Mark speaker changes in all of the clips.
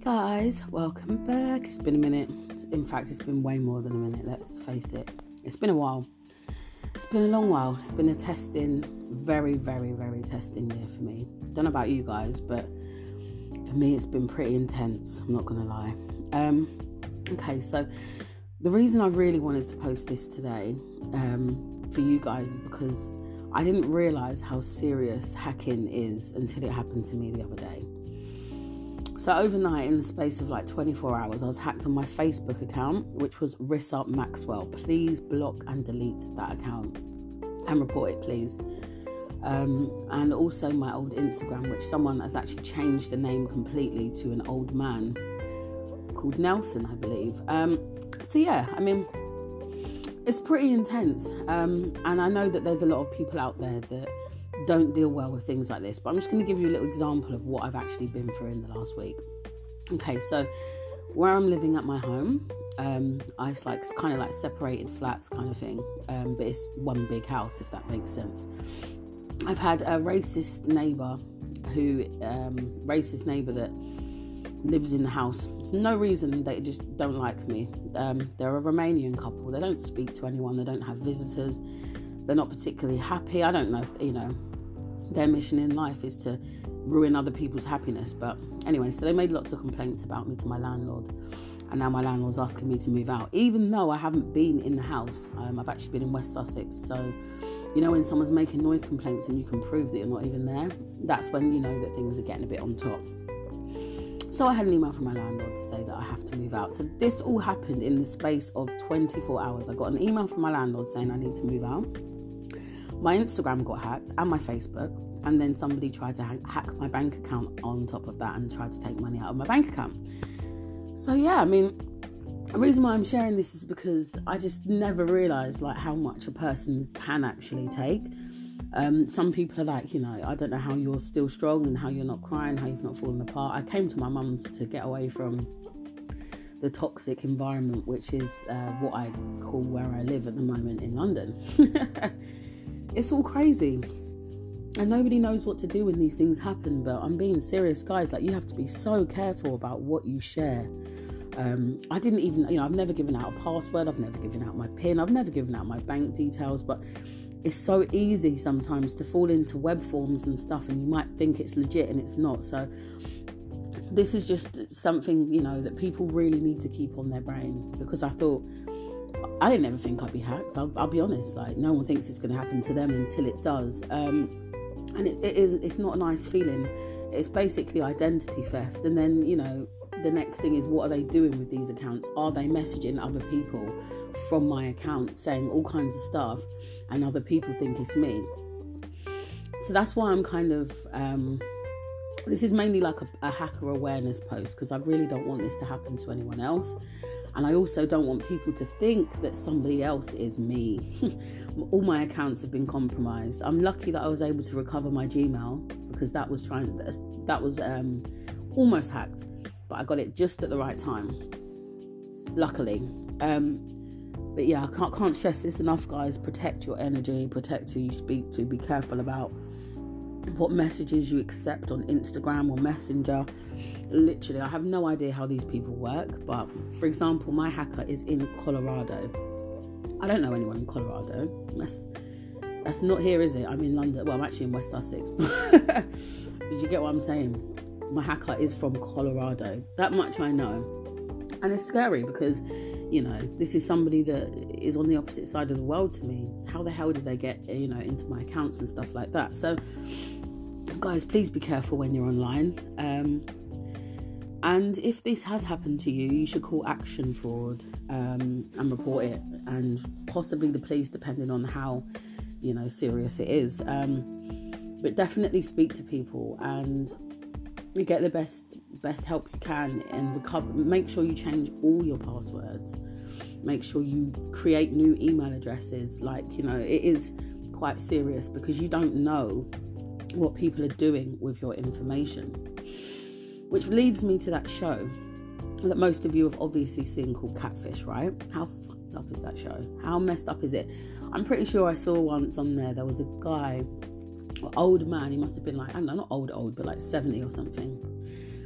Speaker 1: guys, welcome back. It's been a minute. In fact, it's been way more than a minute, let's face it. It's been a while. It's been a long while. It's been a testing, very, very, very testing year for me. Don't know about you guys, but for me, it's been pretty intense. I'm not gonna lie. Um, okay, so the reason I really wanted to post this today um, for you guys is because I didn't realize how serious hacking is until it happened to me the other day. So overnight, in the space of like 24 hours, I was hacked on my Facebook account, which was Rissa Maxwell. Please block and delete that account and report it, please. Um, and also my old Instagram, which someone has actually changed the name completely to an old man called Nelson, I believe. Um, so yeah, I mean, it's pretty intense, um, and I know that there's a lot of people out there that don't deal well with things like this. But I'm just going to give you a little example of what I've actually been through in the last week. Okay, so where I'm living at my home, um, it's like kind of like separated flats kind of thing, um, but it's one big house if that makes sense. I've had a racist neighbour who, um, racist neighbour that lives in the house. No reason they just don't like me. Um, they're a Romanian couple. They don't speak to anyone. They don't have visitors. They're not particularly happy. I don't know if you know their mission in life is to ruin other people's happiness. But anyway, so they made lots of complaints about me to my landlord, and now my landlord's asking me to move out, even though I haven't been in the house. Um, I've actually been in West Sussex, so you know when someone's making noise complaints and you can prove that you're not even there, that's when you know that things are getting a bit on top. So I had an email from my landlord to say that I have to move out. So this all happened in the space of 24 hours. I got an email from my landlord saying I need to move out my Instagram got hacked and my Facebook, and then somebody tried to hack my bank account on top of that and tried to take money out of my bank account. So yeah, I mean, the reason why I'm sharing this is because I just never realized like how much a person can actually take. Um, some people are like, you know, I don't know how you're still strong and how you're not crying, how you've not fallen apart. I came to my mum's to get away from the toxic environment, which is uh, what I call where I live at the moment in London. it's all crazy. And nobody knows what to do when these things happen but i'm being serious guys. Like you have to be so careful about what you share. Um, i didn't even you know i've never given out a password. I've never given out my pin. I've never given out my bank details but it's so easy sometimes to fall into web forms and stuff and you might think it's legit and it's not. So this is just something you know that people really need to keep on their brain because i thought I didn't ever think I'd be hacked. I'll, I'll be honest. Like no one thinks it's going to happen to them until it does. Um, and it, it is. It's not a nice feeling. It's basically identity theft. And then you know the next thing is what are they doing with these accounts? Are they messaging other people from my account saying all kinds of stuff, and other people think it's me? So that's why I'm kind of. Um, this is mainly like a, a hacker awareness post because I really don't want this to happen to anyone else. And I also don't want people to think that somebody else is me. All my accounts have been compromised. I'm lucky that I was able to recover my Gmail because that was trying that was um, almost hacked, but I got it just at the right time. Luckily. Um, but yeah, I can't, can't stress this enough, guys. Protect your energy, protect who you speak to, be careful about what messages you accept on Instagram or Messenger. Literally, I have no idea how these people work, but for example, my hacker is in Colorado. I don't know anyone in Colorado. That's that's not here, is it? I'm in London. Well, I'm actually in West Sussex. Did you get what I'm saying? My hacker is from Colorado. That much I know. And it's scary because, you know, this is somebody that is on the opposite side of the world to me. How the hell did they get, you know, into my accounts and stuff like that? So, guys, please be careful when you're online. Um, and if this has happened to you, you should call action fraud um, and report it, and possibly the police, depending on how you know serious it is. Um, but definitely speak to people and get the best best help you can and recover. Make sure you change all your passwords. Make sure you create new email addresses. Like you know, it is quite serious because you don't know what people are doing with your information. Which leads me to that show that most of you have obviously seen called Catfish, right? How fucked up is that show? How messed up is it? I'm pretty sure I saw once on there there was a guy, old man, he must have been like, I don't know, not old, old, but like 70 or something.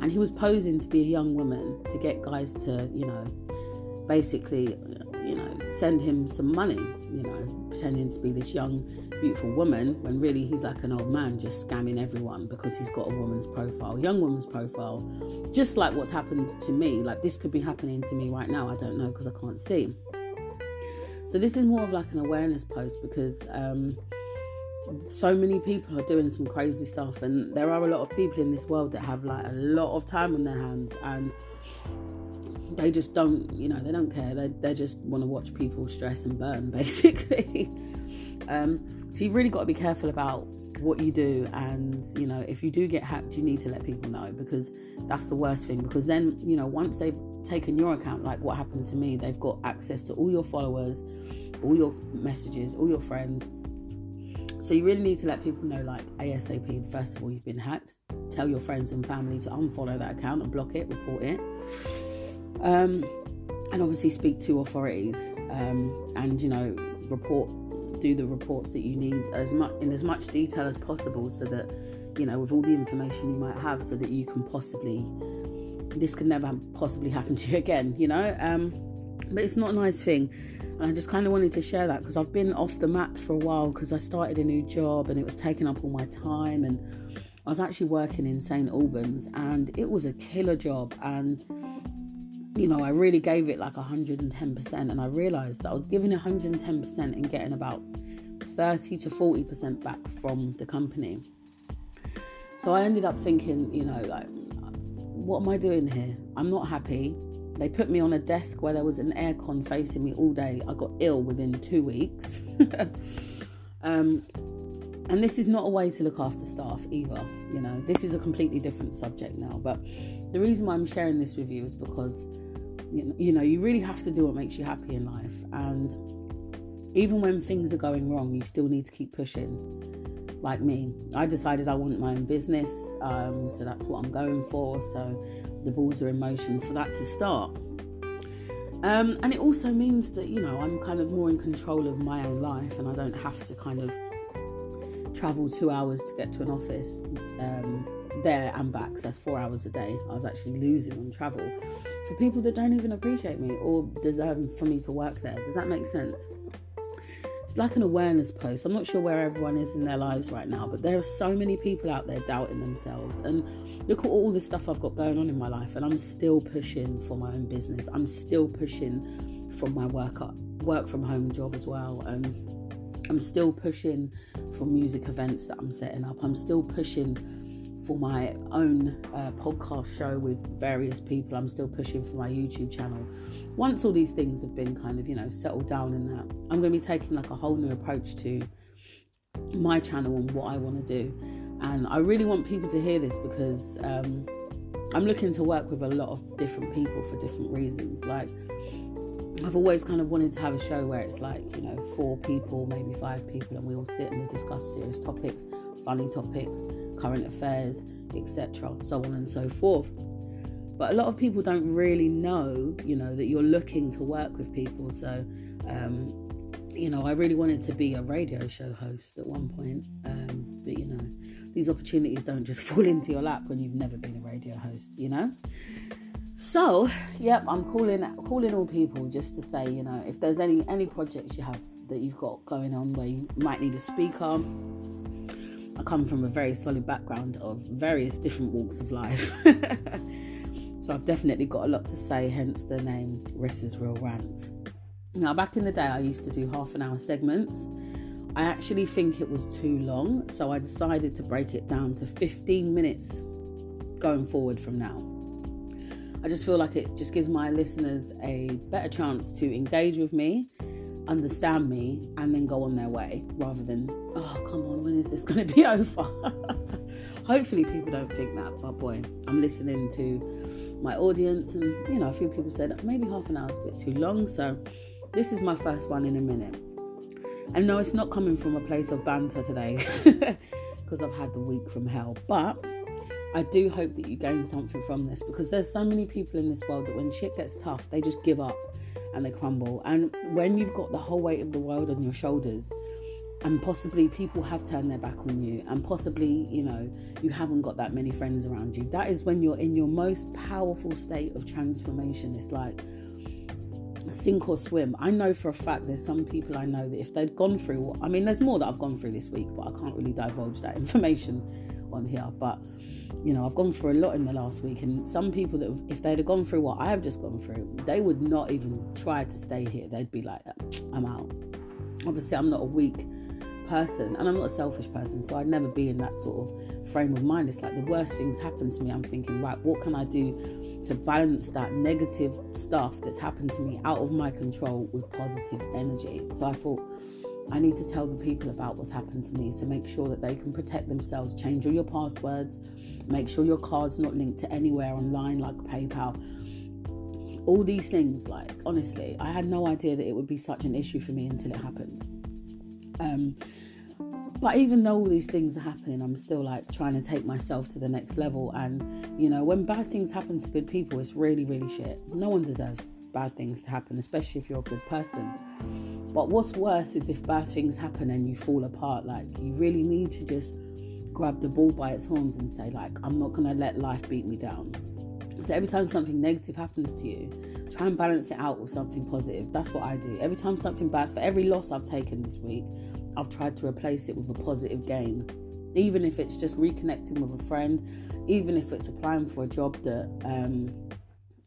Speaker 1: And he was posing to be a young woman to get guys to, you know, basically, you know, send him some money, you know, pretending to be this young, beautiful woman when really he's like an old man just scamming everyone because he's got a woman's profile, young woman's profile, just like what's happened to me. Like this could be happening to me right now. I don't know because I can't see. So this is more of like an awareness post because um, so many people are doing some crazy stuff, and there are a lot of people in this world that have like a lot of time on their hands and they just don't you know they don't care. They, they just want to watch people stress and burn basically. Um, so you've really got to be careful about what you do and you know if you do get hacked you need to let people know because that's the worst thing. Because then you know once they've taken your account like what happened to me they've got access to all your followers all your messages all your friends so you really need to let people know like asap first of all you've been hacked. Tell your friends and family to unfollow that account and block it report it. Um, and obviously speak to authorities um, and you know report do the reports that you need as much in as much detail as possible so that you know with all the information you might have so that you can possibly this can never possibly happen to you again you know? Um, but it's not a nice thing and i just kind of wanted to share that because i've been off the map for a while because i started a new job and it was taking up all my time and i was actually working in st albans and it was a killer job and you know, I really gave it like 110%, and I realized that I was giving 110% and getting about 30 to 40% back from the company. So I ended up thinking, you know, like, what am I doing here? I'm not happy. They put me on a desk where there was an aircon facing me all day. I got ill within two weeks. um, and this is not a way to look after staff either. You know, this is a completely different subject now. But the reason why I'm sharing this with you is because you know, you really have to do what makes you happy in life. And even when things are going wrong, you still need to keep pushing. Like me, I decided I want my own business, um, so that's what I'm going for. So the balls are in motion for that to start. Um, and it also means that, you know, I'm kind of more in control of my own life and I don't have to kind of travel two hours to get to an office. Um, there and back, so that's four hours a day. I was actually losing on travel for people that don't even appreciate me or deserve for me to work there. Does that make sense? It's like an awareness post. I'm not sure where everyone is in their lives right now, but there are so many people out there doubting themselves. And look at all the stuff I've got going on in my life, and I'm still pushing for my own business. I'm still pushing from my work work from home job as well. And I'm still pushing for music events that I'm setting up. I'm still pushing for my own uh, podcast show with various people. I'm still pushing for my YouTube channel. Once all these things have been kind of, you know, settled down in that, I'm going to be taking like a whole new approach to my channel and what I want to do. And I really want people to hear this because um, I'm looking to work with a lot of different people for different reasons. Like, I've always kind of wanted to have a show where it's like, you know, four people, maybe five people, and we all sit and we discuss serious topics funny topics, current affairs, etc., so on and so forth. But a lot of people don't really know, you know, that you're looking to work with people. So, um, you know, I really wanted to be a radio show host at one point, um, but you know, these opportunities don't just fall into your lap when you've never been a radio host, you know. So, yep, I'm calling calling all people just to say, you know, if there's any any projects you have that you've got going on where you might need a speaker, I come from a very solid background of various different walks of life. so I've definitely got a lot to say, hence the name Rissa's Real Rants. Now, back in the day, I used to do half an hour segments. I actually think it was too long, so I decided to break it down to 15 minutes going forward from now. I just feel like it just gives my listeners a better chance to engage with me understand me and then go on their way rather than, oh, come on, when is this going to be over? Hopefully, people don't think that, but boy, I'm listening to my audience, and you know, a few people said maybe half an hour is a bit too long, so this is my first one in a minute. And no, it's not coming from a place of banter today because I've had the week from hell, but I do hope that you gain something from this because there's so many people in this world that when shit gets tough, they just give up and they crumble. And when you've got the whole weight of the world on your shoulders, and possibly people have turned their back on you and possibly you know you haven't got that many friends around you that is when you're in your most powerful state of transformation it's like sink or swim i know for a fact there's some people i know that if they'd gone through i mean there's more that i've gone through this week but i can't really divulge that information on here but you know i've gone through a lot in the last week and some people that if they'd have gone through what i have just gone through they would not even try to stay here they'd be like i'm out obviously i'm not a weak person and I'm not a selfish person, so I'd never be in that sort of frame of mind. It's like the worst things happen to me. I'm thinking, right, what can I do to balance that negative stuff that's happened to me out of my control with positive energy? So I thought, I need to tell the people about what's happened to me to make sure that they can protect themselves. Change all your passwords, make sure your card's not linked to anywhere online like PayPal. All these things, like honestly, I had no idea that it would be such an issue for me until it happened. Um, but even though all these things are happening, I'm still like trying to take myself to the next level. And you know, when bad things happen to good people, it's really, really shit. No one deserves bad things to happen, especially if you're a good person. But what's worse is if bad things happen and you fall apart. Like, you really need to just grab the ball by its horns and say, like, I'm not gonna let life beat me down. So every time something negative happens to you, try and balance it out with something positive. That's what I do. Every time something bad, for every loss I've taken this week, I've tried to replace it with a positive gain. Even if it's just reconnecting with a friend, even if it's applying for a job that um,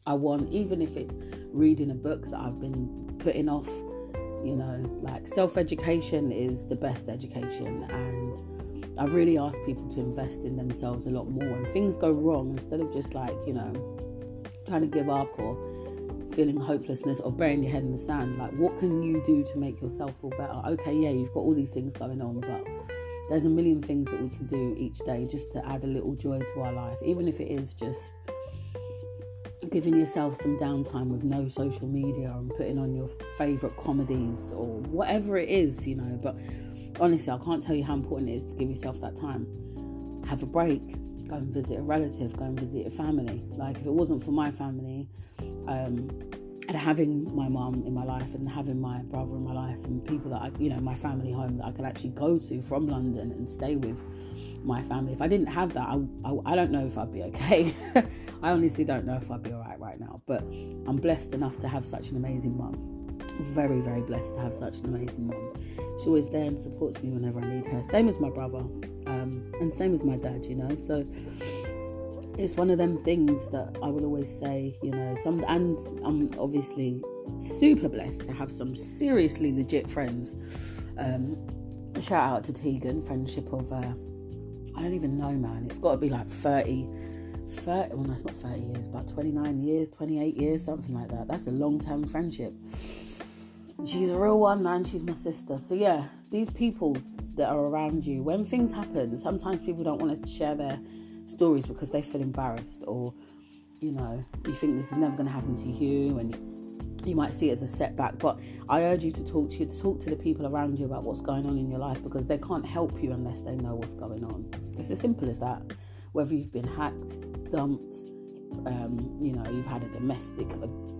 Speaker 1: I want, even if it's reading a book that I've been putting off, you know, like self education is the best education. And I really ask people to invest in themselves a lot more. When things go wrong, instead of just like, you know, trying to give up or feeling hopelessness or burying your head in the sand. Like, what can you do to make yourself feel better? Okay, yeah, you've got all these things going on, but there's a million things that we can do each day just to add a little joy to our life, even if it is just giving yourself some downtime with no social media and putting on your favorite comedies or whatever it is, you know. But honestly, I can't tell you how important it is to give yourself that time. Have a break, go and visit a relative, go and visit a family. Like, if it wasn't for my family, um, and having my mom in my life and having my brother in my life and people that I, you know, my family home that I could actually go to from London and stay with my family. If I didn't have that, I, I, I don't know if I'd be okay. I honestly don't know if I'd be all right right now. But I'm blessed enough to have such an amazing mom. Very, very blessed to have such an amazing mom. She always there and supports me whenever I need her. Same as my brother, um, and same as my dad. You know, so it's one of them things that I will always say, you know, some and I'm obviously super blessed to have some seriously legit friends. Um, shout out to Tegan, friendship of uh, I don't even know, man. It's got to be like 30, 30. Well, that's not 30 years, about 29 years, 28 years, something like that. That's a long term friendship. She's a real one, man. She's my sister. So yeah, these people that are around you, when things happen, sometimes people don't want to share their stories because they feel embarrassed or you know you think this is never going to happen to you and you might see it as a setback but i urge you to talk to you to talk to the people around you about what's going on in your life because they can't help you unless they know what's going on it's as simple as that whether you've been hacked dumped um, you know you've had a domestic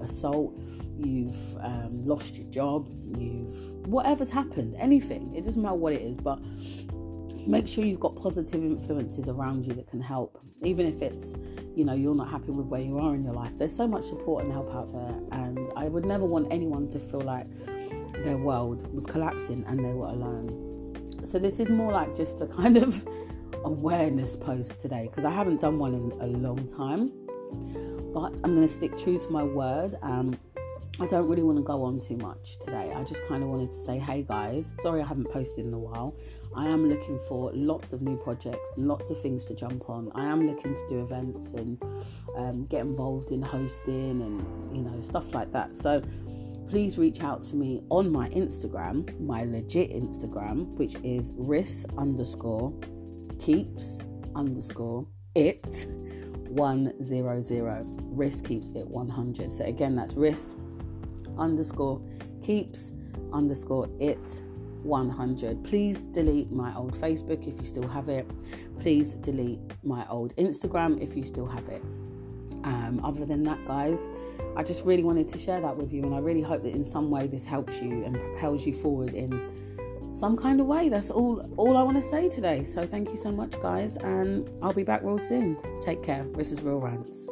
Speaker 1: assault you've um, lost your job you've whatever's happened anything it doesn't matter what it is but make sure you've got positive influences around you that can help. Even if it's you know you're not happy with where you are in your life there's so much support and help out there and i would never want anyone to feel like their world was collapsing and they were alone. So this is more like just a kind of awareness post today because i haven't done one in a long time but i'm going to stick true to my word um, I don't really want to go on too much today. I just kind of wanted to say, hey guys, sorry I haven't posted in a while. I am looking for lots of new projects and lots of things to jump on. I am looking to do events and um, get involved in hosting and you know stuff like that. So please reach out to me on my Instagram, my legit Instagram, which is riss underscore keeps underscore it 100. Riss keeps it 100. So again, that's riss underscore keeps underscore it 100. Please delete my old Facebook if you still have it. Please delete my old Instagram if you still have it. Um, other than that, guys, I just really wanted to share that with you, and I really hope that in some way this helps you and propels you forward in some kind of way. That's all all I want to say today. So thank you so much, guys, and I'll be back real soon. Take care. This is Real Rants.